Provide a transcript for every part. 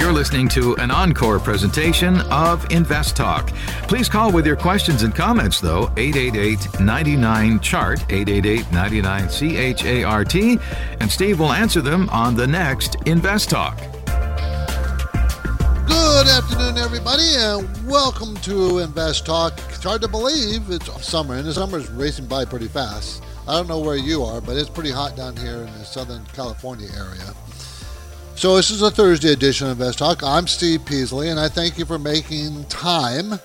You're listening to an encore presentation of Invest Talk. Please call with your questions and comments, though, 888 99 Chart, 888 99 C H A R T, and Steve will answer them on the next Invest Talk. Good afternoon, everybody, and welcome to Invest Talk. It's hard to believe it's summer, and the summer is racing by pretty fast. I don't know where you are, but it's pretty hot down here in the Southern California area. So this is a Thursday edition of Invest Talk. I'm Steve Peasley, and I thank you for making time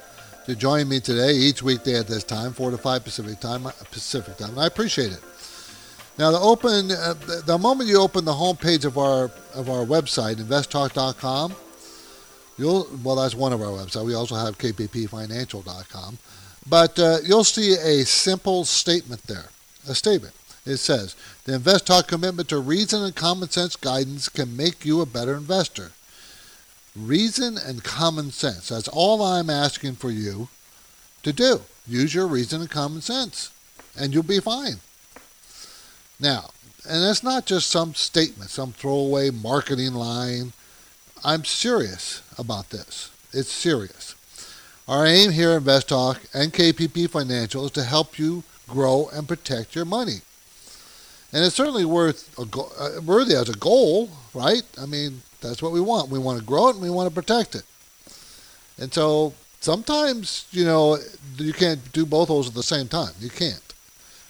to join me today each weekday at this time, four to five Pacific time. Pacific time. I appreciate it. Now, the open uh, the moment you open the homepage of our of our website, investtalk.com, you'll well that's one of our websites. We also have kppfinancial.com, but uh, you'll see a simple statement there. A statement. It says, the Invest Talk commitment to reason and common sense guidance can make you a better investor. Reason and common sense. That's all I'm asking for you to do. Use your reason and common sense, and you'll be fine. Now, and that's not just some statement, some throwaway marketing line. I'm serious about this. It's serious. Our aim here at Invest Talk and KPP Financial is to help you grow and protect your money and it's certainly worth a go- uh, worthy as a goal, right? I mean, that's what we want. We want to grow it and we want to protect it. And so sometimes, you know, you can't do both those at the same time. You can't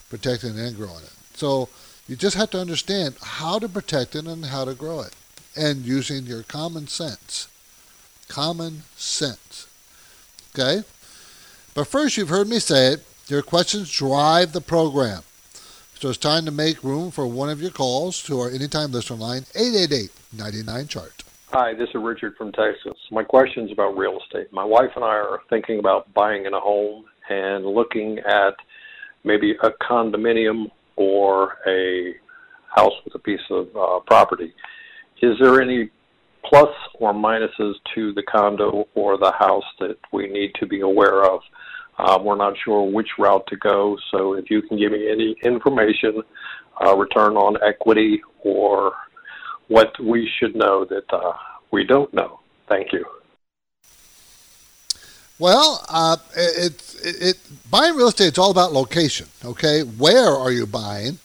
protect it and grow it. So you just have to understand how to protect it and how to grow it, and using your common sense. Common sense. Okay. But first, you've heard me say it. Your questions drive the program. So it's time to make room for one of your calls to our anytime listener line, 888-99-CHART. Hi, this is Richard from Texas. My question is about real estate. My wife and I are thinking about buying in a home and looking at maybe a condominium or a house with a piece of uh, property. Is there any plus or minuses to the condo or the house that we need to be aware of? Uh, we're not sure which route to go, so if you can give me any information, uh, return on equity, or what we should know that uh, we don't know. Thank you. Well, uh, it, it, it, buying real estate is all about location. Okay, where are you buying?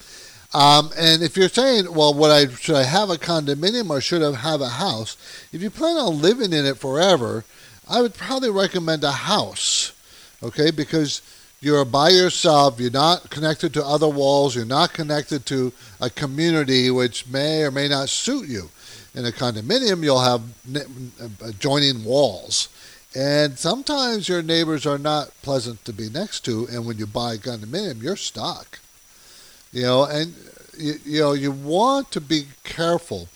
Um, and if you're saying, well, what I should I have a condominium or should I have a house? If you plan on living in it forever, I would probably recommend a house okay? Because you're by yourself, you're not connected to other walls, you're not connected to a community which may or may not suit you. In a condominium, you'll have adjoining walls. And sometimes your neighbors are not pleasant to be next to, and when you buy a condominium, you're stuck. You know, and you, you know you want to be careful.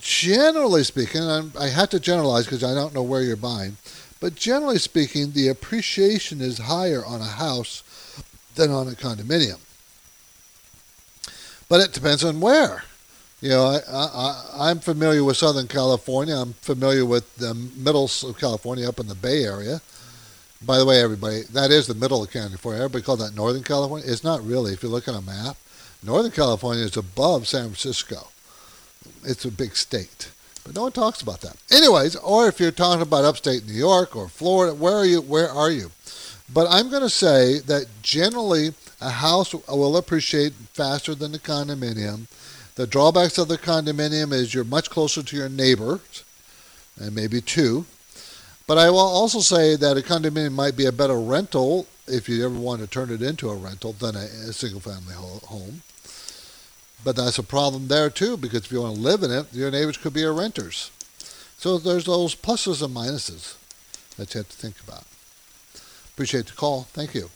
Generally speaking, I'm, I have to generalize because I don't know where you're buying. But generally speaking, the appreciation is higher on a house than on a condominium. But it depends on where. You know, I, am familiar with Southern California. I'm familiar with the middle of California up in the Bay Area. By the way, everybody, that is the middle of California. Everybody call that Northern California. It's not really. If you look at a map, Northern California is above San Francisco. It's a big state. But no one talks about that. Anyways, or if you're talking about upstate New York or Florida, where are you? Where are you? But I'm going to say that generally a house will appreciate faster than the condominium. The drawbacks of the condominium is you're much closer to your neighbors, and maybe two. But I will also say that a condominium might be a better rental if you ever want to turn it into a rental than a, a single family home. But that's a problem there too, because if you want to live in it, your neighbors could be your renters. So there's those pluses and minuses that you have to think about. Appreciate the call. Thank you.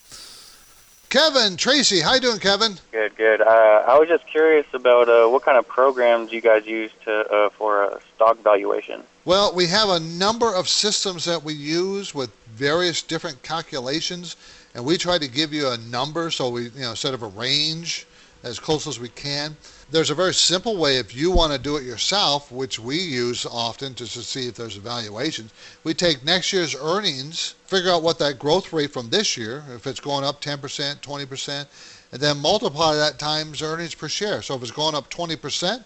Kevin, Tracy, how you doing, Kevin? Good, good. Uh, I was just curious about uh, what kind of programs you guys use to uh, for a stock valuation. Well, we have a number of systems that we use with various different calculations, and we try to give you a number. So we, you know, instead of a range, as close as we can. There's a very simple way if you want to do it yourself, which we use often to see if there's evaluations. We take next year's earnings, figure out what that growth rate from this year, if it's going up 10%, 20%, and then multiply that times earnings per share. So if it's going up 20%,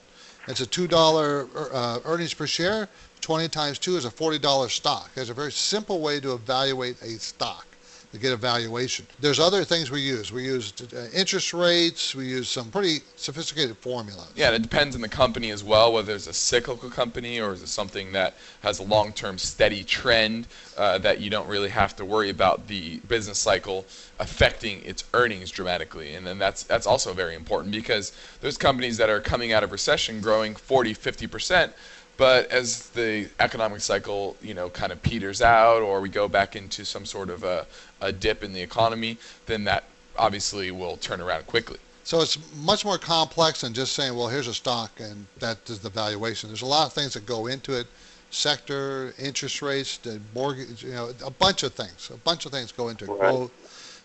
it's a $2 uh, earnings per share. 20 times 2 is a $40 stock. There's a very simple way to evaluate a stock to get a valuation. There's other things we use. We use uh, interest rates. We use some pretty sophisticated formulas. Yeah, it depends on the company as well, whether it's a cyclical company or is it something that has a long-term steady trend uh, that you don't really have to worry about the business cycle affecting its earnings dramatically. And then that's that's also very important because there's companies that are coming out of recession growing 40, 50 percent but as the economic cycle, you know, kind of peters out, or we go back into some sort of a, a dip in the economy, then that obviously will turn around quickly. So it's much more complex than just saying, well, here's a stock and that is the valuation. There's a lot of things that go into it sector, interest rates, the mortgage, you know, a bunch of things. A bunch of things go into it. Right.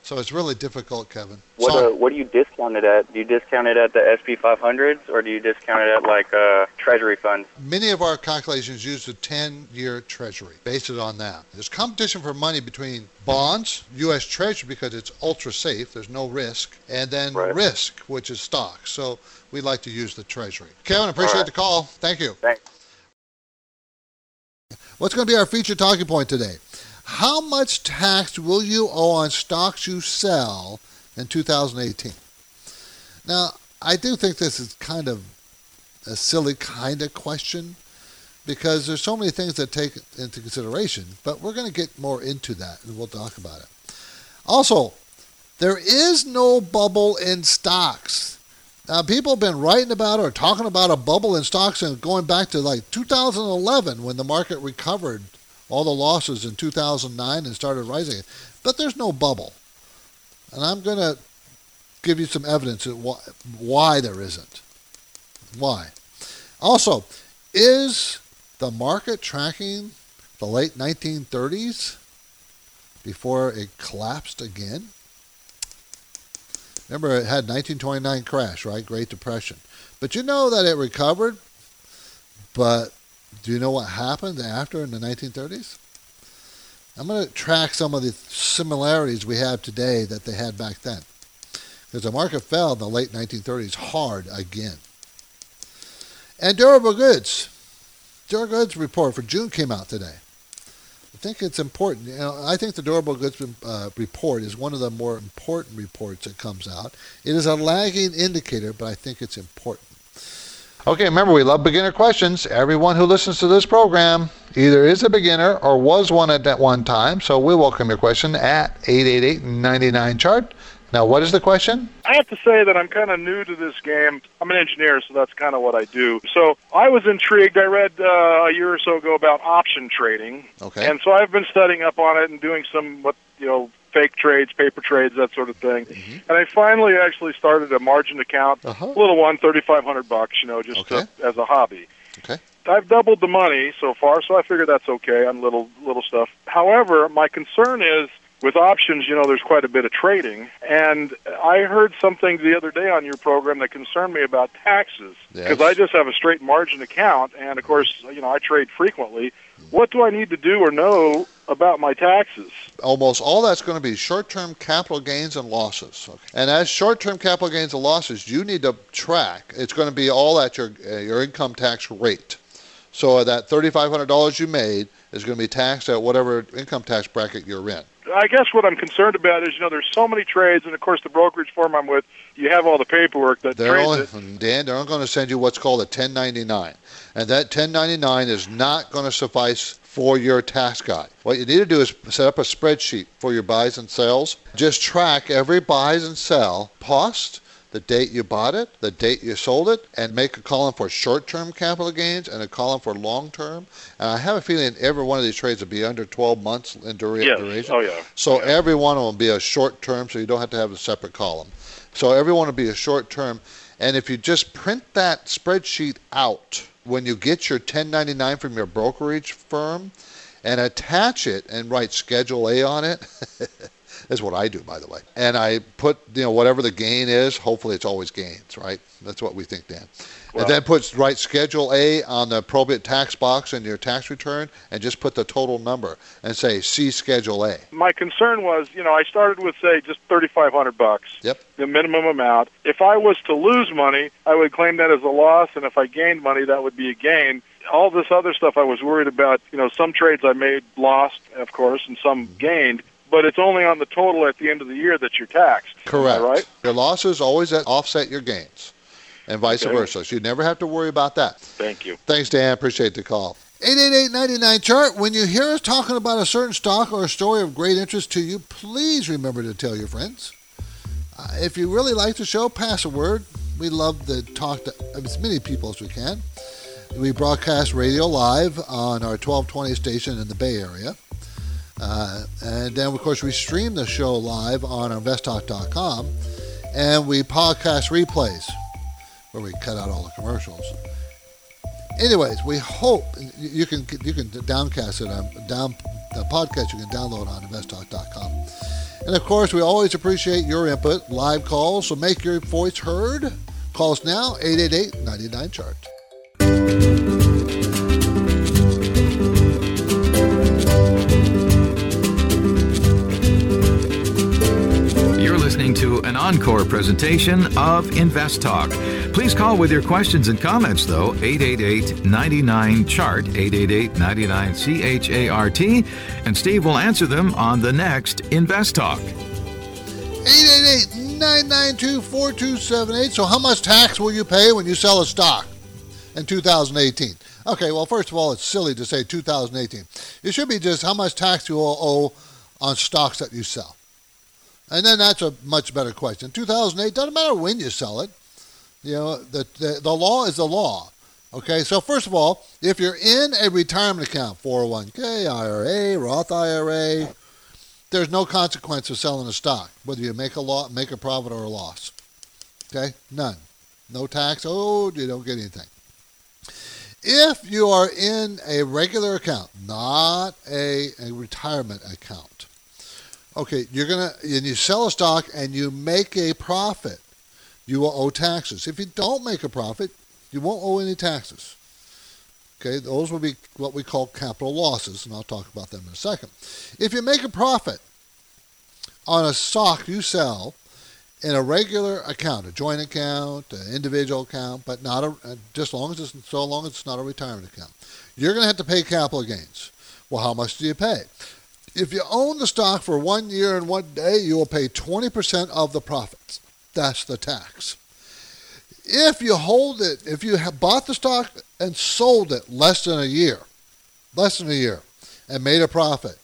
So it's really difficult, Kevin. What uh, what do you discount it at? Do you discount it at the SP 500s or do you discount it at like a uh, Treasury funds? Many of our calculations use the 10-year Treasury, based it on that. There's competition for money between bonds, U.S. Treasury because it's ultra safe, there's no risk, and then right. risk, which is stocks. So we like to use the Treasury. Kevin, appreciate right. the call. Thank you. Thanks. What's going to be our feature talking point today? How much tax will you owe on stocks you sell in 2018? Now, I do think this is kind of a silly kind of question because there's so many things that take into consideration, but we're going to get more into that and we'll talk about it. Also, there is no bubble in stocks. Now, people have been writing about or talking about a bubble in stocks and going back to like 2011 when the market recovered all the losses in 2009 and started rising. But there's no bubble. And I'm going to give you some evidence of why, why there isn't. Why? Also, is the market tracking the late 1930s before it collapsed again? Remember, it had 1929 crash, right? Great Depression. But you know that it recovered, but do you know what happened after in the 1930s? I'm going to track some of the similarities we have today that they had back then. Because the market fell in the late 1930s hard again. And durable goods. Durable goods report for June came out today. I think it's important. You know, I think the durable goods uh, report is one of the more important reports that comes out. It is a lagging indicator, but I think it's important. Okay, remember, we love beginner questions. Everyone who listens to this program either is a beginner or was one at that one time, so we welcome your question at 888-99-CHART. Now, what is the question? I have to say that I'm kind of new to this game. I'm an engineer, so that's kind of what I do. So I was intrigued. I read uh, a year or so ago about option trading. Okay. And so I've been studying up on it and doing some, what, you know, fake trades, paper trades, that sort of thing. Mm-hmm. And I finally actually started a margin account, uh-huh. a little one, thirty five hundred bucks, you know, just okay. to, as a hobby. Okay. I've doubled the money so far, so I figure that's okay on little little stuff. However, my concern is with options, you know, there's quite a bit of trading, and I heard something the other day on your program that concerned me about taxes because yes. I just have a straight margin account, and of course, you know, I trade frequently. What do I need to do or know about my taxes? Almost all that's going to be short-term capital gains and losses. Okay. And as short-term capital gains and losses, you need to track. It's going to be all at your uh, your income tax rate. So that $3,500 you made is going to be taxed at whatever income tax bracket you're in. I guess what I'm concerned about is, you know, there's so many trades, and of course, the brokerage firm I'm with, you have all the paperwork that they're only, it. Dan, they're only going to send you what's called a 1099, and that 1099 is not going to suffice for your tax guide. What you need to do is set up a spreadsheet for your buys and sells. Just track every buys and sell cost the date you bought it, the date you sold it, and make a column for short-term capital gains and a column for long-term. And I have a feeling every one of these trades will be under 12 months in dura- yes. duration. Oh, yeah. So yeah. every one of them will be a short-term, so you don't have to have a separate column. So every one will be a short-term. And if you just print that spreadsheet out when you get your 1099 from your brokerage firm and attach it and write Schedule A on it, That's what I do, by the way. And I put, you know, whatever the gain is, hopefully it's always gains, right? That's what we think, Dan. Well- and then put write Schedule A on the appropriate tax box in your tax return and just put the total number and say, see Schedule A. My concern was, you know, I started with say just thirty five hundred bucks. Yep. The minimum amount. If I was to lose money, I would claim that as a loss, and if I gained money, that would be a gain. All this other stuff I was worried about, you know, some trades I made lost, of course, and some mm-hmm. gained, but it's only on the total at the end of the year that you're taxed. Correct. right? Your losses always offset your gains and vice Okay. versa. So you never have to worry about that. Thank you. Thanks, Dan. Appreciate the call. 888-99 chart. When you hear us talking about a certain stock or a story of great interest to you, please remember to tell your friends. Uh, if you really like the show, pass a word. We love to talk to as many people as we can. We broadcast radio live on our 1220 station in the Bay Area. Uh, and then, of course, we stream the show live on our investtalk.com. And we podcast replays where we cut out all the commercials anyways, we hope you can you can downcast it on down the podcast you can download on investtalk.com. And of course, we always appreciate your input, live calls, so make your voice heard. Call us now 888-99 chart. Listening to an encore presentation of Invest Talk. Please call with your questions and comments, though, 888 99 Chart, 888 99 C H A R T, and Steve will answer them on the next Invest Talk. 888-992-4278. So how much tax will you pay when you sell a stock in 2018? Okay, well, first of all, it's silly to say 2018. It should be just how much tax you will owe on stocks that you sell. And then that's a much better question. 2008 doesn't matter when you sell it. You know, the, the, the law is the law. Okay, so first of all, if you're in a retirement account, 401k, IRA, Roth IRA, there's no consequence of selling a stock, whether you make a lot, make a profit or a loss. Okay, none, no tax. Oh, you don't get anything. If you are in a regular account, not a, a retirement account, okay, you're gonna and you sell a stock and you make a profit, you will owe taxes. If you don't make a profit, you won't owe any taxes. Okay, those will be what we call capital losses, and I'll talk about them in a second. If you make a profit on a stock you sell in a regular account, a joint account, an individual account, but not a uh, just long as it's so long as it's not a retirement account, you're going to have to pay capital gains. Well, how much do you pay? If you own the stock for one year and one day, you will pay 20% of the profits. That's the tax. If you hold it, if you have bought the stock and sold it less than a year, less than a year, and made a profit,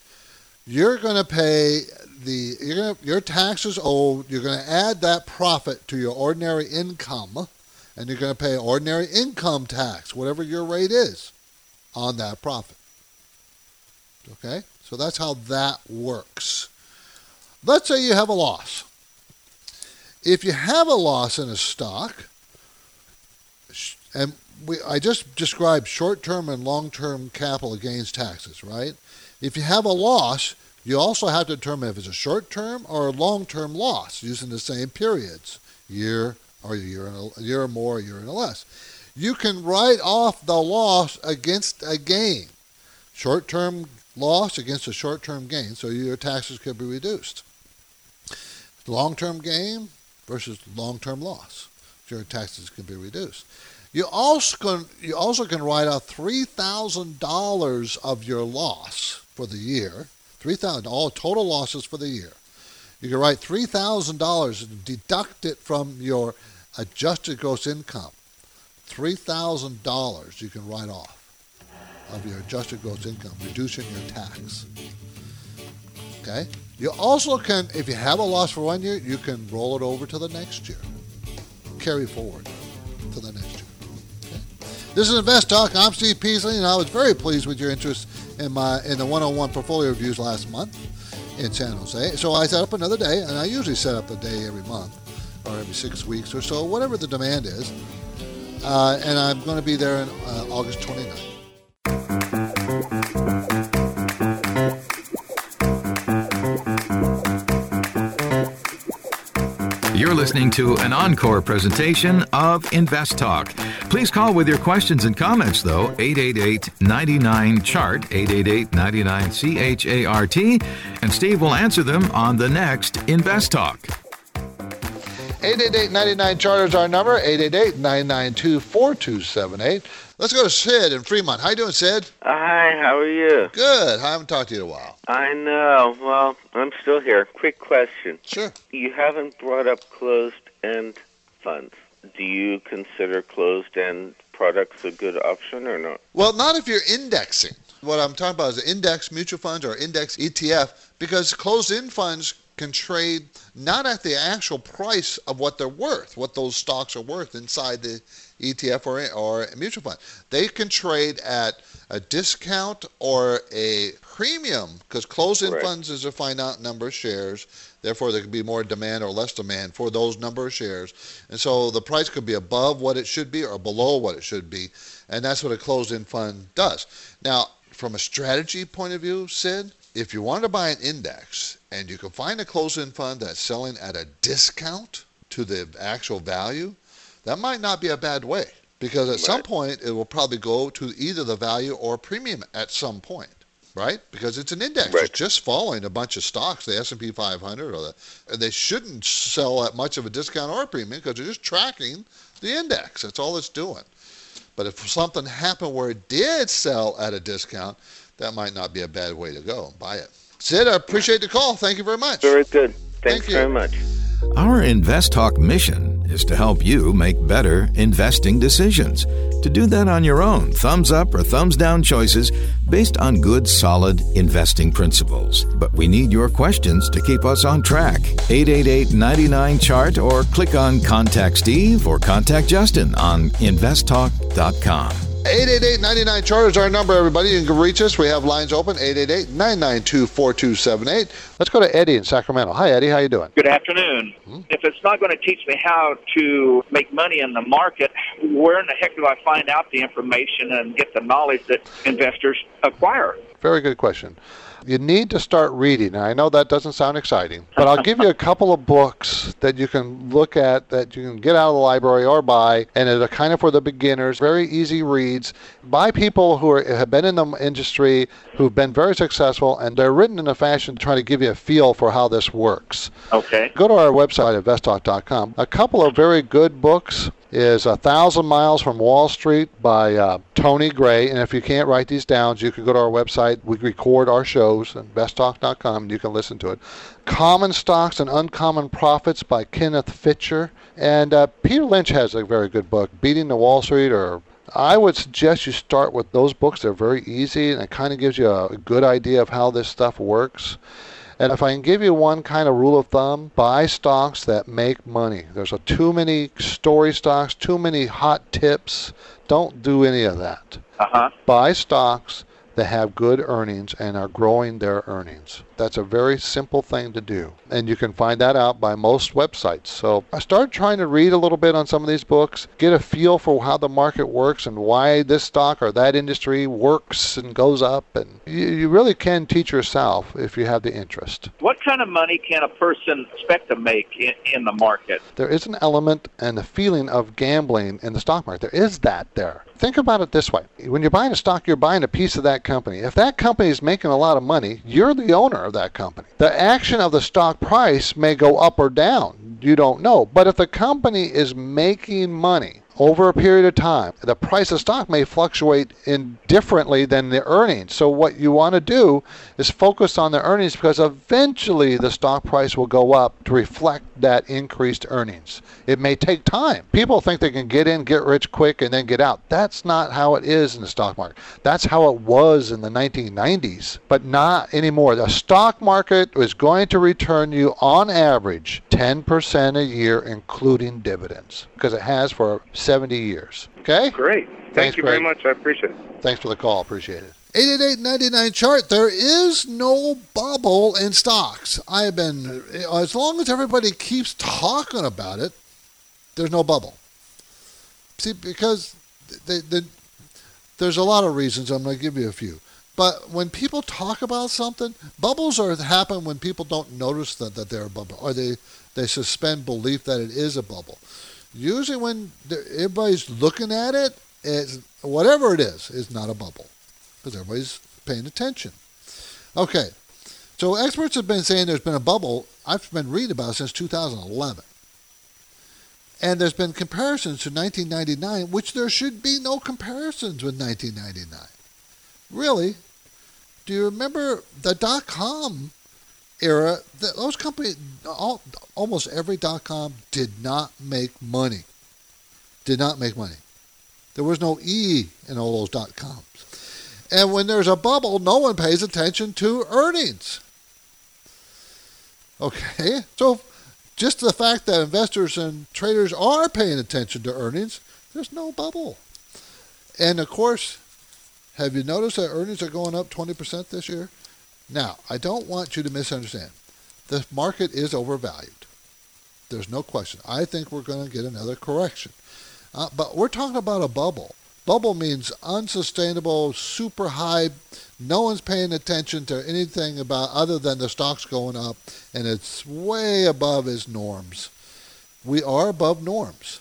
you're going to pay the you're to, your taxes owed. You're going to add that profit to your ordinary income, and you're going to pay ordinary income tax, whatever your rate is, on that profit. Okay, so that's how that works. Let's say you have a loss. If you have a loss in a stock, and we, I just described short-term and long-term capital gains taxes, right? If you have a loss, you also have to determine if it's a short-term or a long-term loss using the same periods, year or year and a, year or more, year and a less. You can write off the loss against a gain, short-term loss against a short-term gain, so your taxes could be reduced. Long-term gain versus long-term loss, your taxes can be reduced. You also can you also can write off three thousand dollars of your loss for the year. Three thousand all total losses for the year. You can write three thousand dollars and deduct it from your adjusted gross income. Three thousand dollars you can write off of your adjusted gross income, reducing your tax. Okay? You also can, if you have a loss for one year, you can roll it over to the next year. Carry forward to the next year. Okay? This is Invest Talk. I'm Steve Peasley, and I was very pleased with your interest in my in the one-on-one portfolio reviews last month in San Jose. So I set up another day, and I usually set up a day every month or every six weeks or so, whatever the demand is. Uh, and I'm going to be there in uh, August 29th. Listening to an encore presentation of Invest Talk. Please call with your questions and comments, though, 888 99 Chart, 888 99 C H A R T, and Steve will answer them on the next Invest Talk. 888-99 Charter is our number, 888-992-4278. Let's go to Sid in Fremont. How you doing, Sid? Uh, hi, how are you? Good. I haven't talked to you in a while. I know. Well, I'm still here. Quick question. Sure. You haven't brought up closed-end funds. Do you consider closed-end products a good option or not? Well, not if you're indexing. What I'm talking about is index mutual funds or index ETF because closed-end funds can trade not at the actual price of what they're worth, what those stocks are worth inside the ETF or, or a mutual fund. They can trade at a discount or a premium because closed-end funds is a finite number of shares. Therefore, there could be more demand or less demand for those number of shares. And so the price could be above what it should be or below what it should be. And that's what a closed-end fund does. Now, from a strategy point of view, Sid, if you want to buy an index and you can find a closed-end fund that's selling at a discount to the actual value, that might not be a bad way because at some point it will probably go to either the value or premium at some point, right? Because it's an index. Right. It's just following a bunch of stocks, the S&P 500 or the and they shouldn't sell at much of a discount or a premium because they're just tracking the index. That's all it's doing. But if something happened where it did sell at a discount, that might not be a bad way to go. Buy it. Sid, I appreciate the call. Thank you very much. Very good. Thanks Thank you. very much. Our Invest Talk mission is to help you make better investing decisions. To do that on your own, thumbs up or thumbs down choices based on good, solid investing principles. But we need your questions to keep us on track. 888 99 Chart or click on Contact Steve or Contact Justin on investtalk.com. 888-99 Charter is our number, everybody. You can reach us. We have lines open, 888-992-4278. Let's go to Eddie in Sacramento. Hi, Eddie. How you doing? Good afternoon. Hmm? If it's not going to teach me how to make money in the market, where in the heck do I find out the information and get the knowledge that investors acquire? Very good question. You need to start reading. Now, I know that doesn't sound exciting, but I'll give you a couple of books that you can look at that you can get out of the library or buy, and they're kind of for the beginners, very easy reads by people who are, have been in the industry, who've been very successful, and they're written in a fashion to try to give you a feel for how this works. Okay. Go to our website, investtalk.com. A couple of very good books is A Thousand Miles from Wall Street by uh, Tony Gray. And if you can't write these down, you can go to our website. We record our shows, investtalk.com, and you can listen to it. Common Stocks and Uncommon Profits by Kenneth Fisher. And uh, Peter Lynch has a very good book, Beating the Wall Street or I would suggest you start with those books. They're very easy and it kind of gives you a good idea of how this stuff works. And if I can give you one kind of rule of thumb, buy stocks that make money. There's a too many story stocks, too many hot tips. Don't do any of that. Uh huh. Buy stocks that have good earnings and are growing their earnings. That's a very simple thing to do. And you can find that out by most websites. So I started trying to read a little bit on some of these books, get a feel for how the market works and why this stock or that industry works and goes up. And you, you really can teach yourself if you have the interest. What kind of money can a person expect to make in, in the market? There is an element and a feeling of gambling in the stock market. There is that there. Think about it this way. When you're buying a stock, you're buying a piece of that company. If that company is making a lot of money, you're the owner of that company. The action of the stock price may go up or down. You don't know. But if the company is making money over a period of time, the price of stock may fluctuate indifferently than the earnings. So what you want to do is focus on the earnings because eventually the stock price will go up to reflect that increased earnings. It may take time. People think they can get in, get rich quick, and then get out. That's not how it is in the stock market. That's how it was in the 1990s, but not anymore. The stock market is going to return you on average 10% a year, including dividends, because it has for 70 years. Okay? Great. Thank Thanks, you very much. I appreciate it. Thanks for the call. Appreciate it. 888-99 chart. There is no bubble in stocks. I have been as long as everybody keeps talking about it, there's no bubble. See, because there's a lot of reasons. I'm going to give you a few. But when people talk about something, bubbles are happen when people don't notice that, that they're a bubble, or they, they suspend belief that it is a bubble. Usually, when everybody's looking at it, it's, whatever it is, is not a bubble because everybody's paying attention. Okay, so experts have been saying there's been a bubble. I've been reading about since 2011. And there's been comparisons to 1999, which there should be no comparisons with 1999. Really? Do you remember the dot com era? Those companies, all, almost every dot com did not make money. Did not make money. There was no E in all those dot coms. And when there's a bubble, no one pays attention to earnings. Okay, so just the fact that investors and traders are paying attention to earnings, there's no bubble. And of course, have you noticed that earnings are going up 20% this year? Now, I don't want you to misunderstand. The market is overvalued. There's no question. I think we're going to get another correction. Uh, but we're talking about a bubble. Bubble means unsustainable, super high. No one's paying attention to anything about other than the stocks going up, and it's way above its norms. We are above norms,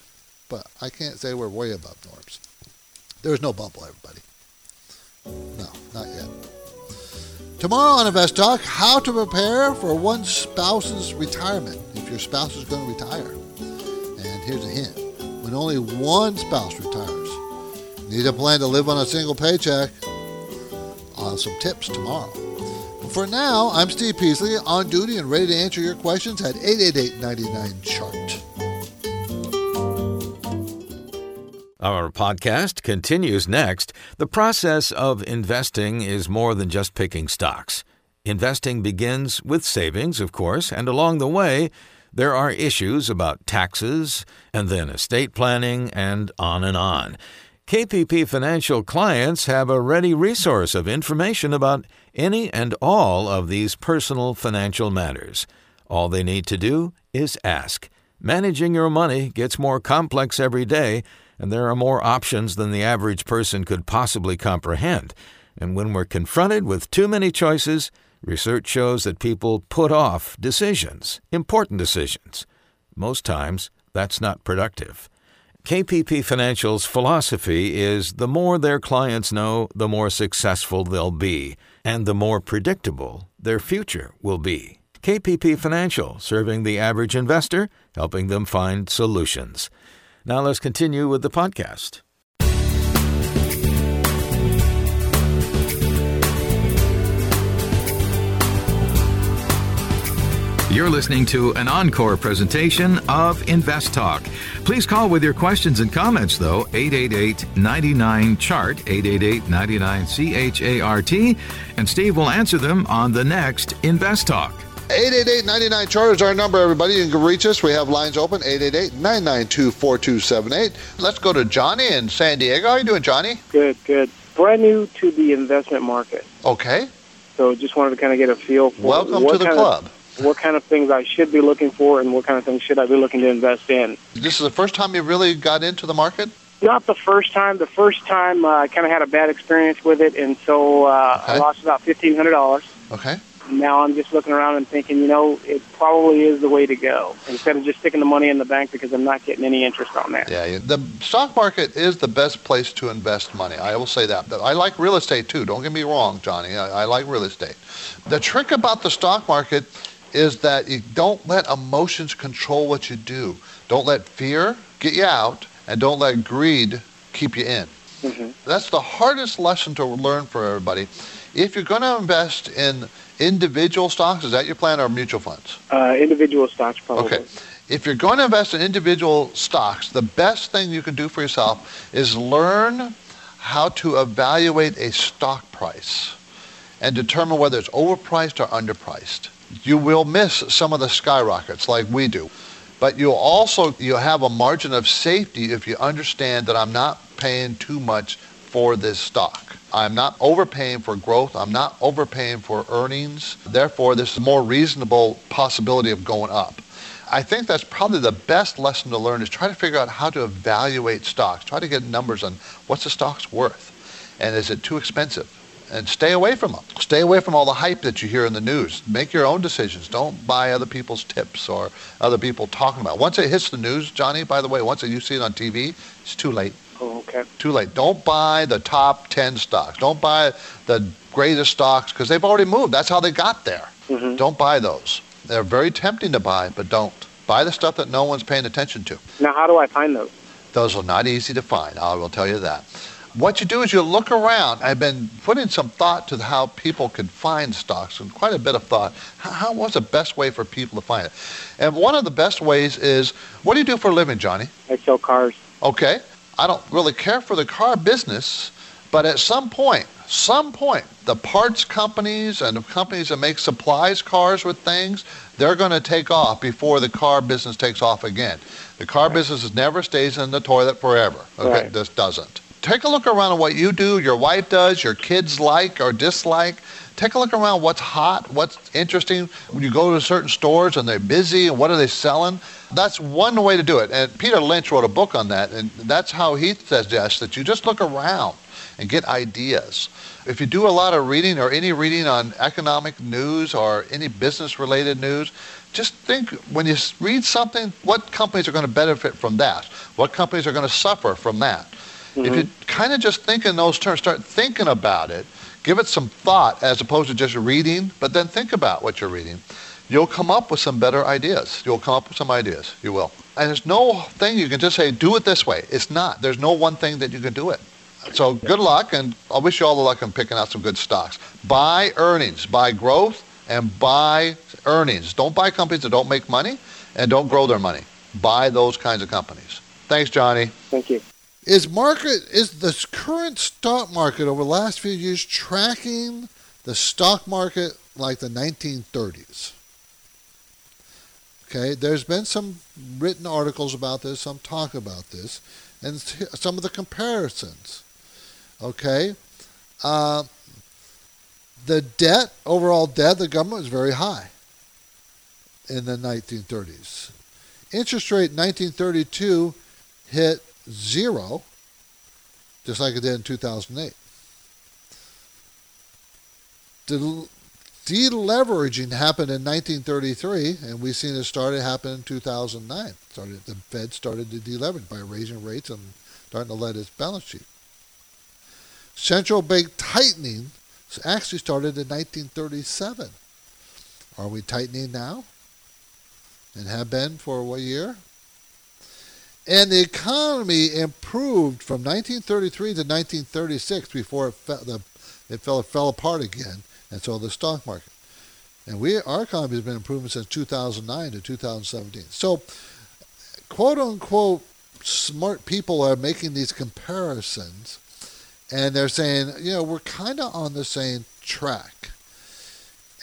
but I can't say we're way above norms. There's no bubble, everybody. No, not yet. Tomorrow on Invest Talk, how to prepare for one spouse's retirement if your spouse is going to retire. And here's a hint when only one spouse retires, Need a plan to live on a single paycheck? On some tips tomorrow. But for now, I'm Steve Peasley on duty and ready to answer your questions at 888 99 Chart. Our podcast continues next. The process of investing is more than just picking stocks. Investing begins with savings, of course, and along the way, there are issues about taxes, and then estate planning, and on and on. KPP Financial clients have a ready resource of information about any and all of these personal financial matters. All they need to do is ask. Managing your money gets more complex every day, and there are more options than the average person could possibly comprehend. And when we're confronted with too many choices, research shows that people put off decisions, important decisions. Most times, that's not productive. KPP Financial's philosophy is the more their clients know, the more successful they'll be, and the more predictable their future will be. KPP Financial, serving the average investor, helping them find solutions. Now let's continue with the podcast. You're listening to an encore presentation of Invest Talk. Please call with your questions and comments, though, 888 99 Chart, 888 99 CHART, and Steve will answer them on the next Invest Talk. 888-99 chart is our number everybody. You can reach us. We have lines open 888-992-4278 let's go to johnny in san diego. How are you doing johnny? Good good. Brand new to the investment market. Okay. So just wanted to kind of get a feel for welcome to the club of, what kind of things I should be looking for and what kind of things should I be looking to invest in. This is the first time you really got into the market? Not the first time. The first time uh, I kind of had a bad experience with it, and so uh, okay. I lost about $1,500. Okay. Now I'm just looking around and thinking, you know, it probably is the way to go instead of just sticking the money in the bank because I'm not getting any interest on that. Yeah, the stock market is the best place to invest money. I will say that. I like real estate too. Don't get me wrong, Johnny. I, I like real estate. The trick about the stock market is that you don't let emotions control what you do. Don't let fear get you out, and don't let greed keep you in. Mm-hmm. That's the hardest lesson to learn for everybody. If you're going to invest in individual stocks, is that your plan or mutual funds? Uh, individual stocks, probably. Okay. If you're going to invest in individual stocks, the best thing you can do for yourself is learn how to evaluate a stock price and determine whether it's overpriced or underpriced you will miss some of the skyrockets like we do. But you'll also you'll have a margin of safety if you understand that I'm not paying too much for this stock. I'm not overpaying for growth. I'm not overpaying for earnings. Therefore, this is a more reasonable possibility of going up. I think that's probably the best lesson to learn is try to figure out how to evaluate stocks. Try to get numbers on what's the stock's worth and is it too expensive? And stay away from them. Stay away from all the hype that you hear in the news. Make your own decisions. Don't buy other people's tips or other people talking about. It. Once it hits the news, Johnny, by the way, once you see it on TV, it's too late. Oh, okay. Too late. Don't buy the top 10 stocks. Don't buy the greatest stocks because they've already moved. That's how they got there. Mm-hmm. Don't buy those. They're very tempting to buy, but don't. Buy the stuff that no one's paying attention to. Now, how do I find those? Those are not easy to find. I will tell you that. What you do is you look around. I've been putting some thought to how people can find stocks and quite a bit of thought. How, how what's the best way for people to find it? And one of the best ways is what do you do for a living, Johnny? I sell cars. Okay. I don't really care for the car business, but at some point, some point, the parts companies and the companies that make supplies cars with things, they're going to take off before the car business takes off again. The car business never stays in the toilet forever. Okay, Right. this doesn't. Take a look around at what you do, your wife does, your kids like or dislike. Take a look around what's hot, what's interesting. When you go to certain stores and they're busy and what are they selling? That's one way to do it. And Peter Lynch wrote a book on that, and that's how he suggests that you just look around and get ideas. If you do a lot of reading or any reading on economic news or any business related news, just think when you read something, what companies are going to benefit from that? What companies are going to suffer from that? If you mm-hmm. kind of just think in those terms, start thinking about it, give it some thought as opposed to just reading, but then think about what you're reading, you'll come up with some better ideas. You'll come up with some ideas. You will. And there's no thing you can just say, do it this way. It's not. There's no one thing that you can do it. So good luck, and I wish you all the luck in picking out some good stocks. Buy earnings, buy growth, and buy earnings. Don't buy companies that don't make money and don't grow their money. Buy those kinds of companies. Thanks, Johnny. Thank you. Is market is the current stock market over the last few years tracking the stock market like the 1930s? Okay, there's been some written articles about this, some talk about this, and some of the comparisons. Okay, uh, the debt, overall debt, the government was very high in the 1930s. Interest rate in 1932 hit zero, just like it did in 2008. Del- deleveraging happened in 1933, and we've seen it started happen in 2009. Started the Fed started to deleverage by raising rates and starting to let its balance sheet. Central bank tightening actually started in 1937. Are we tightening now? And have been for what year? And the economy improved from 1933 to 1936 before it fell, the, it fell, fell apart again, and so the stock market. And we, our economy has been improving since 2009 to 2017. So, quote unquote, smart people are making these comparisons, and they're saying, you know, we're kind of on the same track.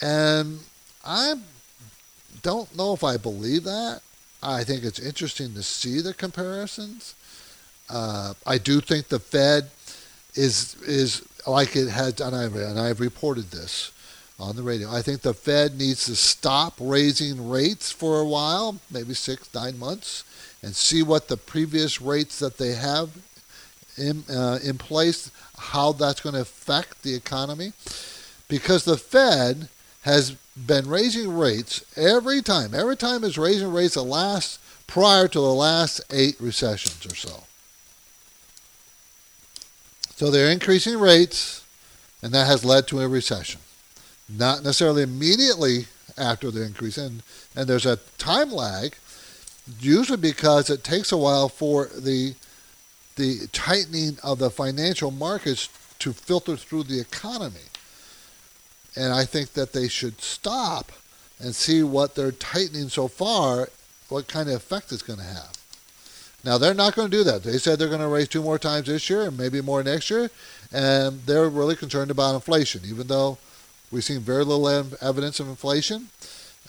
And I don't know if I believe that. I think it's interesting to see the comparisons. Uh, I do think the Fed is is like it has, and I've and I've reported this on the radio. I think the Fed needs to stop raising rates for a while, maybe six nine months, and see what the previous rates that they have in uh, in place, how that's going to affect the economy, because the Fed has been raising rates every time. Every time is raising rates the last prior to the last eight recessions or so. So they're increasing rates, and that has led to a recession. Not necessarily immediately after the increase, and, and there's a time lag, usually because it takes a while for the the tightening of the financial markets to filter through the economy. And I think that they should stop and see what they're tightening so far, what kind of effect it's going to have. Now, they're not going to do that. They said they're going to raise two more times this year and maybe more next year. And they're really concerned about inflation, even though we've seen very little evidence of inflation.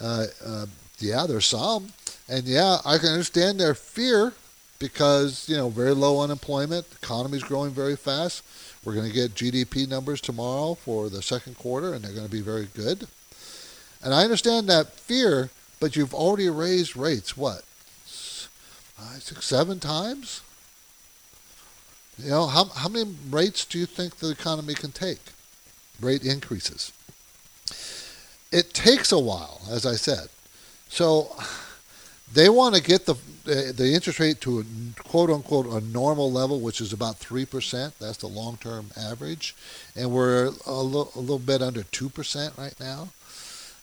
Uh, uh, yeah, there's some. And yeah, I can understand their fear because, you know, very low unemployment, economy's growing very fast. We're going to get GDP numbers tomorrow for the second quarter, and they're going to be very good. And I understand that fear, but you've already raised rates, what? Five, six, seven times? You know, how, how many rates do you think the economy can take? rate increases. It takes a while, as I said. So they want to get the the interest rate to a quote unquote a normal level, which is about three percent. That's the long term average, and we're a, lo- a little bit under two percent right now.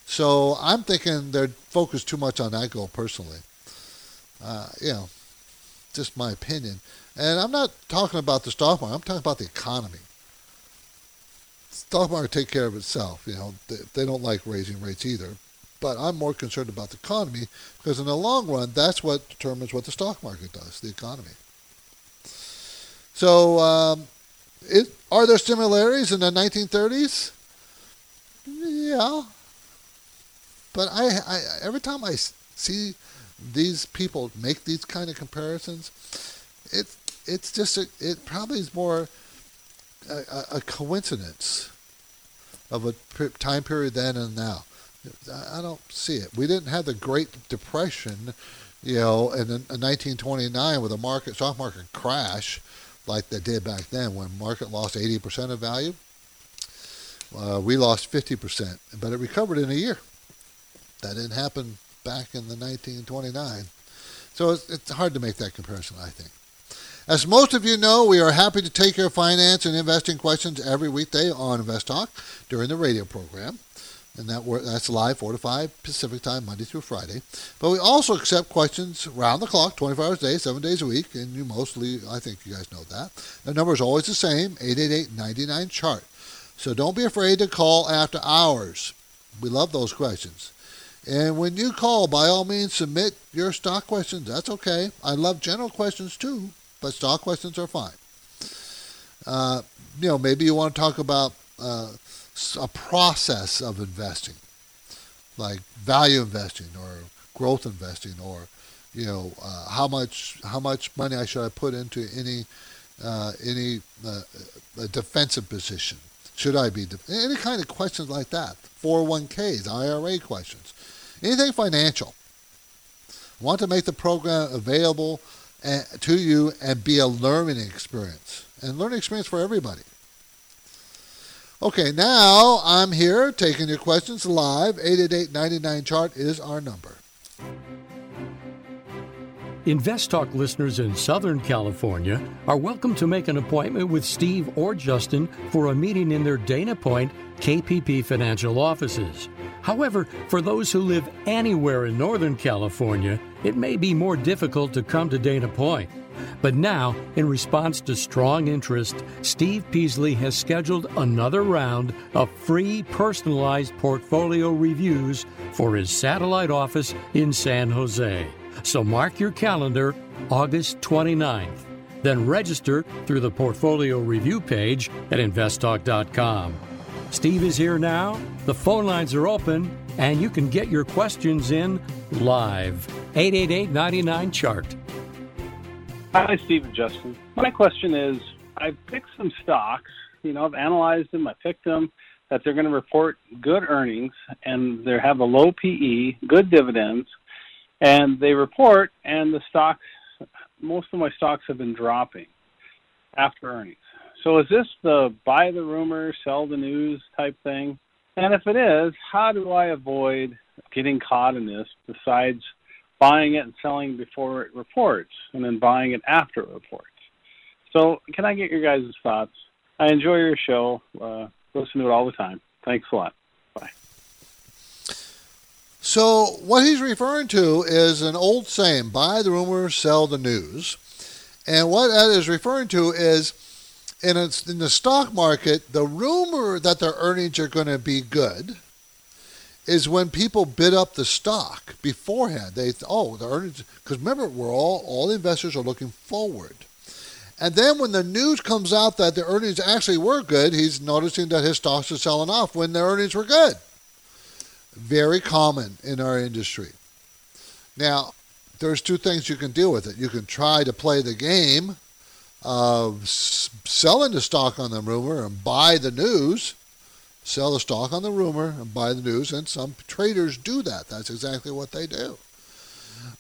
So I'm thinking they're focused too much on that goal personally. Uh, you know, just my opinion. And I'm not talking about the stock market. I'm talking about the economy. Stock market take care of itself. You know, they, they don't like raising rates either. But I'm more concerned about the economy because in the long run, that's what determines what the stock market does, the economy. So, um, it, are there similarities in the 1930s? Yeah. But I, I every time I see these people make these kind of comparisons, it it's just a, it probably is more a, a coincidence of a time period then and now. I don't see it. We didn't have the Great Depression, you know, in, in 1929 with a market stock market crash like they did back then when market lost 80% of value. Uh, we lost 50%, but it recovered in a year. That didn't happen back in the 1929. So it's, it's hard to make that comparison, I think. As most of you know, we are happy to take your finance and investing questions every weekday on Invest Talk during the radio program. And that that's live 4 to 5 Pacific time, Monday through Friday. But we also accept questions round the clock, 24 hours a day, 7 days a week. And you mostly, I think you guys know that. The number is always the same 888 99 chart. So don't be afraid to call after hours. We love those questions. And when you call, by all means, submit your stock questions. That's okay. I love general questions too, but stock questions are fine. Uh, you know, maybe you want to talk about uh, a process of investing, like value investing or growth investing, or you know, uh, how much how much money I should I put into any uh, any uh, defensive position. Should I be any kind of questions like that? 401ks, IRA questions anything financial. I want to make the program available eh, to you and be a learning experience and learning experience for everybody. Okay, now I'm here taking your questions live. 888-99-CHART is our number. Invest Talk listeners in Southern California are welcome to make an appointment with Steve or Justin for a meeting in their Dana Point KPP financial offices. However, for those who live anywhere in Northern California, it may be more difficult to come to Dana Point. But now, in response to strong interest, Steve Peasley has scheduled another round of free personalized portfolio reviews for his satellite office in San Jose. So mark your calendar August 29th. Then register through the portfolio review page at investtalk.com. Steve is here now. The phone lines are open, and you can get your questions in live. 888 99 Chart. Hi, Steve and Justin. My question is I've picked some stocks, you know, I've analyzed them, I picked them that they're going to report good earnings and they have a low PE, good dividends, and they report, and the stocks, most of my stocks have been dropping after earnings. So is this the buy the rumor, sell the news type thing? And if it is, how do I avoid getting caught in this besides buying it and selling before it reports and then buying it after it reports? So can I get your guys' thoughts? I enjoy your show. Uh, listen to it all the time. Thanks a lot. Bye. So what he's referring to is an old saying, buy the rumor, sell the news. And what that is referring to is in, a, in the stock market, the rumor that their earnings are going to be good is when people bid up the stock beforehand. They oh the earnings because remember we're all all investors are looking forward, and then when the news comes out that the earnings actually were good, he's noticing that his stocks are selling off when the earnings were good. Very common in our industry. Now, there's two things you can deal with it. You can try to play the game of selling the stock on the rumor and buy the news, sell the stock on the rumor and buy the news, and some traders do that. That's exactly what they do.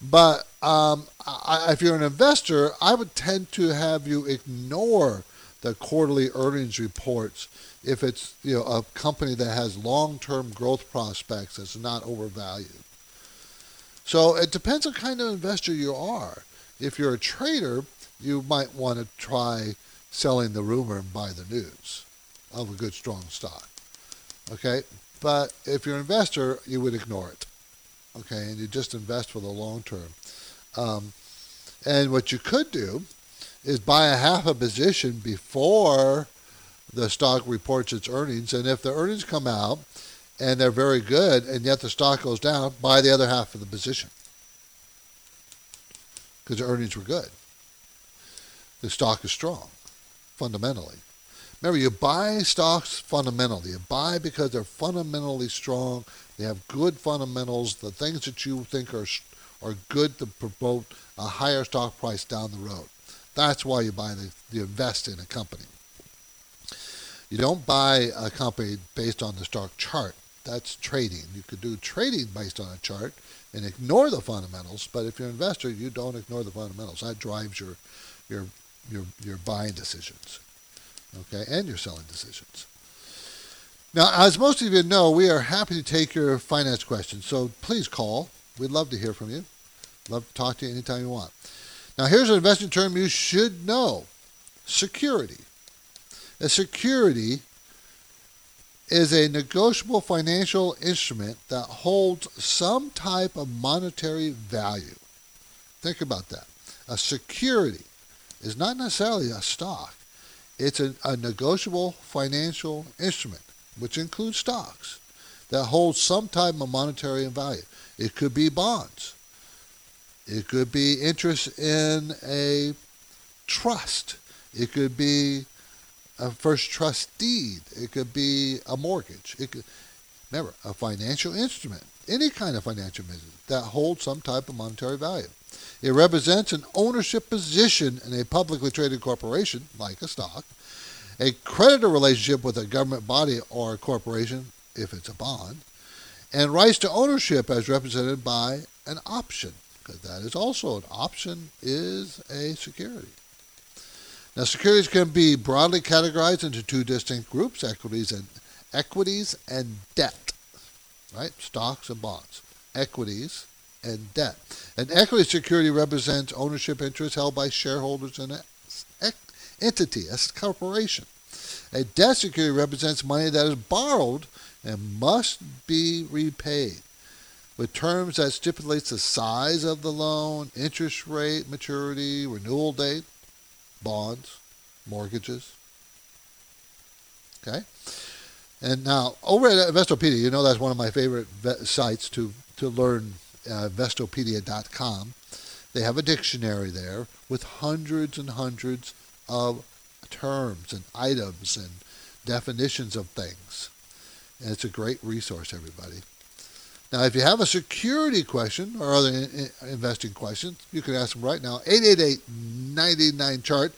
But um, I, if you're an investor, I would tend to have you ignore the quarterly earnings reports if it's you know a company that has long-term growth prospects that's not overvalued. So it depends on kind of investor you are. If you're a trader, you might want to try selling the rumor and buy the news of a good strong stock. Okay? But if you're an investor, you would ignore it. Okay, and you just invest for the long term. Um, and what you could do is buy a half a position before the stock reports its earnings. And if the earnings come out and they're very good, and yet the stock goes down, buy the other half of the position because the earnings were good. The stock is strong fundamentally. Remember, you buy stocks fundamentally. You buy because they're fundamentally strong. They have good fundamentals. The things that you think are are good to promote a higher stock price down the road. That's why you buy the you invest in a company. You don't buy a company based on the stock chart. That's trading. You could do trading based on a chart and ignore the fundamentals, but if you're an investor, you don't ignore the fundamentals. That drives your your your your buying decisions. Okay, and your selling decisions. Now, as most of you know, we are happy to take your finance questions. So please call. We'd love to hear from you. Love to talk to you anytime you want. Now, here's an investing term you should know security. A security is a negotiable financial instrument that holds some type of monetary value. Think about that. A security is not necessarily a stock, it's a, a negotiable financial instrument, which includes stocks, that holds some type of monetary value. It could be bonds, it could be interest in a trust. It could be a first trust deed. It could be a mortgage. It could, remember, a financial instrument, any kind of financial instrument that holds some type of monetary value. It represents an ownership position in a publicly traded corporation, like a stock, a creditor relationship with a government body or a corporation, if it's a bond, and rights to ownership as represented by an option, because that is also an option is a security. Now, securities can be broadly categorized into two distinct groups: equities and equities and debt. Right, stocks and bonds. Equities and debt. An equity security represents ownership interests held by shareholders in an entity, a corporation. A debt security represents money that is borrowed and must be repaid with terms that stipulates the size of the loan, interest rate, maturity, renewal date, bonds, mortgages. Okay? And now, over at Investopedia, you know that's one of my favorite sites to, to learn, uh, Investopedia.com. They have a dictionary there with hundreds and hundreds of terms and items and definitions of things. And it's a great resource, everybody. Now, if you have a security question or other in- investing questions, you can ask them right now. 888-99-chart.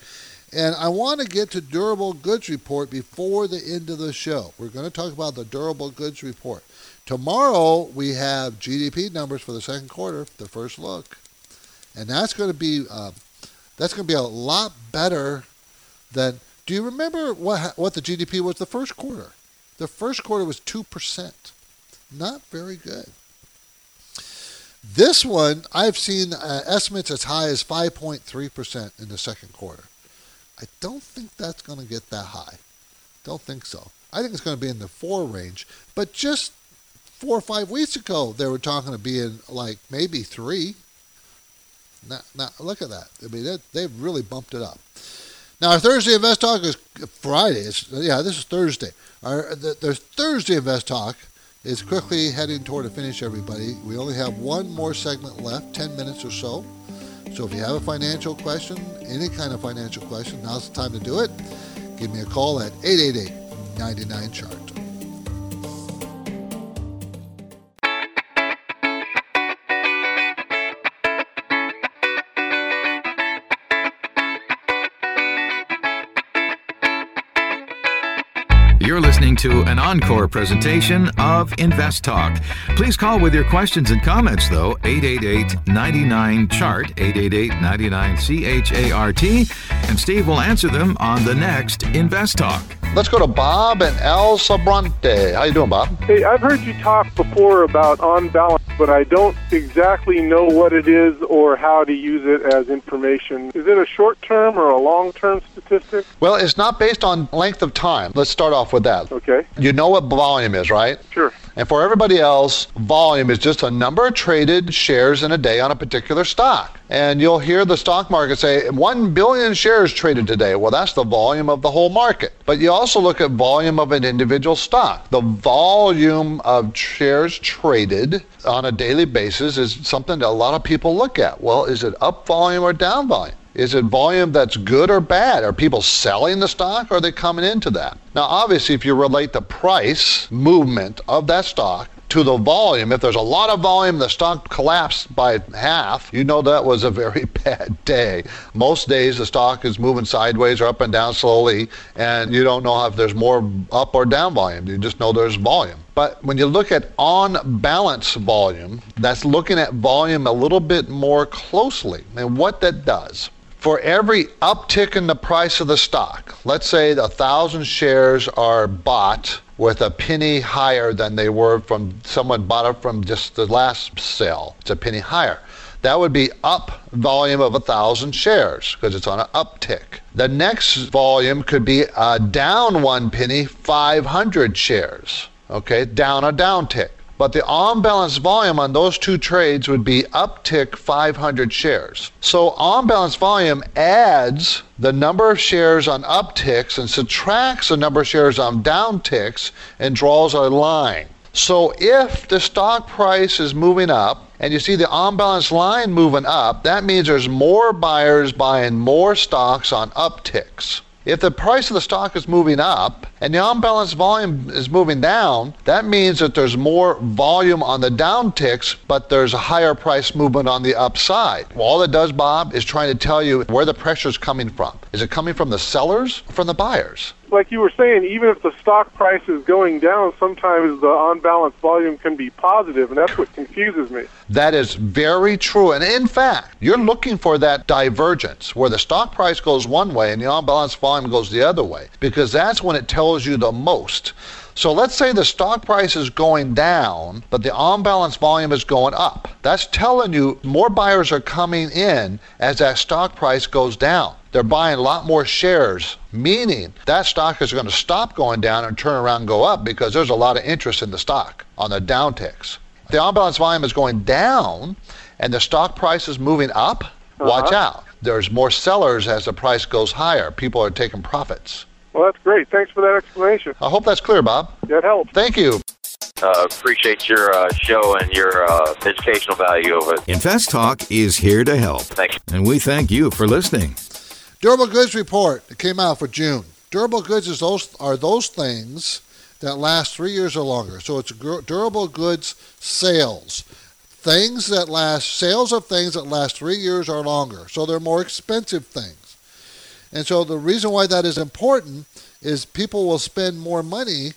And I want to get to durable goods report before the end of the show. We're going to talk about the durable goods report. Tomorrow we have GDP numbers for the second quarter, the first look, and that's going to be uh, that's going to be a lot better than. Do you remember what what the GDP was the first quarter? The first quarter was two percent. Not very good. This one, I've seen uh, estimates as high as 5.3% in the second quarter. I don't think that's going to get that high. Don't think so. I think it's going to be in the 4 range. But just four or five weeks ago, they were talking to be in like maybe 3. Now, now look at that. I mean, they, they've really bumped it up. Now, our Thursday Invest Talk is Friday. It's, yeah, this is Thursday. Our, the, there's Thursday Invest Talk is quickly heading toward a finish, everybody. We only have one more segment left, 10 minutes or so. So if you have a financial question, any kind of financial question, now's the time to do it. Give me a call at 888 99 Chart. To an encore presentation of Invest Talk. Please call with your questions and comments, though, 888 99 Chart, 888 99 C H A R T, and Steve will answer them on the next Invest Talk. Let's go to Bob and El Sobrante. How you doing, Bob? Hey, I've heard you talk before about on balance, but I don't exactly know what it is or how to use it as information. Is it a short term or a long term statistic? Well, it's not based on length of time. Let's start off with that. Okay. You know what volume is, right? Sure. And for everybody else, volume is just a number of traded shares in a day on a particular stock. And you'll hear the stock market say 1 billion shares traded today. Well, that's the volume of the whole market. But you also look at volume of an individual stock. The volume of shares traded on a daily basis is something that a lot of people look at. Well, is it up volume or down volume? Is it volume that's good or bad? Are people selling the stock or are they coming into that? Now, obviously, if you relate the price movement of that stock to the volume, if there's a lot of volume, the stock collapsed by half, you know that was a very bad day. Most days the stock is moving sideways or up and down slowly, and you don't know if there's more up or down volume. You just know there's volume. But when you look at on balance volume, that's looking at volume a little bit more closely and what that does for every uptick in the price of the stock, let's say a thousand shares are bought with a penny higher than they were from someone bought it from just the last sale. It's a penny higher. That would be up volume of a thousand shares because it's on an uptick. The next volume could be a down one penny, 500 shares. Okay, down a downtick. But the on balance volume on those two trades would be uptick 500 shares. So on balance volume adds the number of shares on upticks and subtracts the number of shares on downticks and draws a line. So if the stock price is moving up and you see the on balance line moving up, that means there's more buyers buying more stocks on upticks. If the price of the stock is moving up and the on balance volume is moving down, that means that there's more volume on the downticks, but there's a higher price movement on the upside. Well, all it does, Bob, is trying to tell you where the pressure is coming from. Is it coming from the sellers or from the buyers? Like you were saying, even if the stock price is going down, sometimes the on balance volume can be positive, and that's what confuses me. That is very true. And in fact, you're looking for that divergence where the stock price goes one way and the on balance volume goes the other way, because that's when it tells you the most. So let's say the stock price is going down, but the on balance volume is going up. That's telling you more buyers are coming in as that stock price goes down. They're buying a lot more shares, meaning that stock is going to stop going down and turn around and go up because there's a lot of interest in the stock on the downticks. If the on balance volume is going down and the stock price is moving up, uh-huh. watch out. There's more sellers as the price goes higher. People are taking profits. Well, that's great. Thanks for that explanation. I hope that's clear, Bob. That helps. Thank you. Uh, appreciate your uh, show and your uh, educational value of it. Invest Talk is here to help. Thank you. And we thank you for listening. Durable goods report that came out for June. Durable goods is those are those things that last three years or longer. So it's durable goods sales. Things that last, sales of things that last three years or longer. So they're more expensive things. And so the reason why that is important is people will spend more money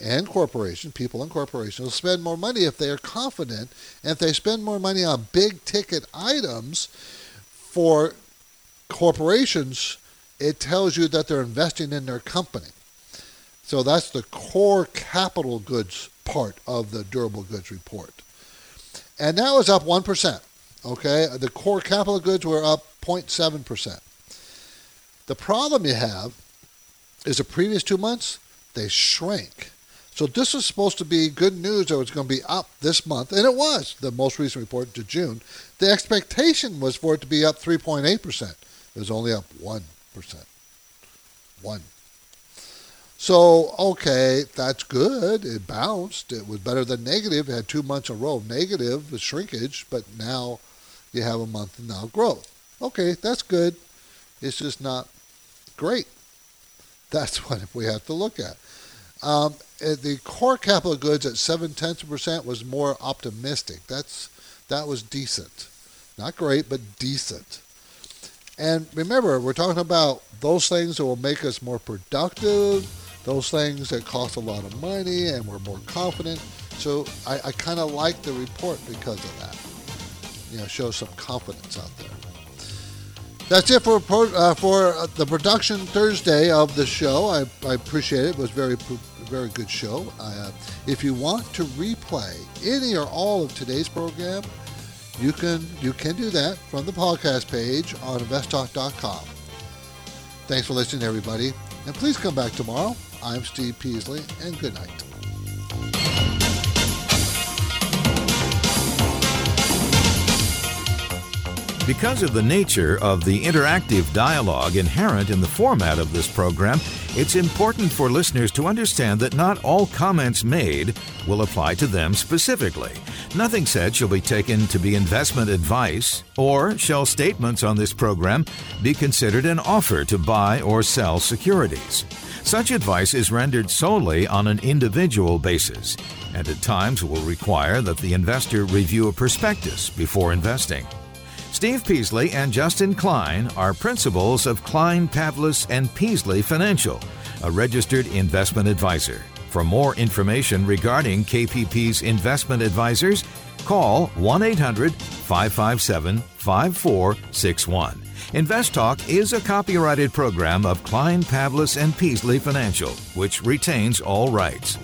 and corporations, people and corporations will spend more money if they are confident. And if they spend more money on big ticket items for corporations, it tells you that they're investing in their company. So that's the core capital goods part of the durable goods report. And that was up 1%. Okay, the core capital goods were up 0.7%. The problem you have is the previous two months, they shrank. So this was supposed to be good news that it was going to be up this month, and it was, the most recent report to June. The expectation was for it to be up 3.8%. It was only up 1%. 1. So, okay, that's good. It bounced. It was better than negative. It had two months in a row negative shrinkage, but now you have a month of now growth. Okay, that's good. It's just not great. That's what we have to look at. Um, eh, the core capital goods at seven tenths of percent was more optimistic. That's that was decent, not great, but decent. And remember, we're talking about those things that will make us more productive, those things that cost a lot of money and we're more confident. So I, I kind of like the report because of that. You know, shows some confidence out there. That's it for uh, for uh, the production Thursday of the show. I, I appreciate it. It was very very good show. Uh, if you want to replay any or all of today's program, you can you can do that from the podcast page on investtalk.com. Thanks for listening, everybody, and please come back tomorrow. I'm Steve Peasley, and good night. Because of the nature of the interactive dialogue inherent in the format of this program, it's important for listeners to understand that not all comments made will apply to them specifically. Nothing said shall be taken to be investment advice, or shall statements on this program be considered an offer to buy or sell securities. Such advice is rendered solely on an individual basis, and at times will require that the investor review a prospectus before investing. Steve Peasley and Justin Klein are principals of Klein, Pavlis, and Peasley Financial, a registered investment advisor. For more information regarding KPP's investment advisors, call 1 800 557 5461. Invest Talk is a copyrighted program of Klein, Pavlis, and Peasley Financial, which retains all rights.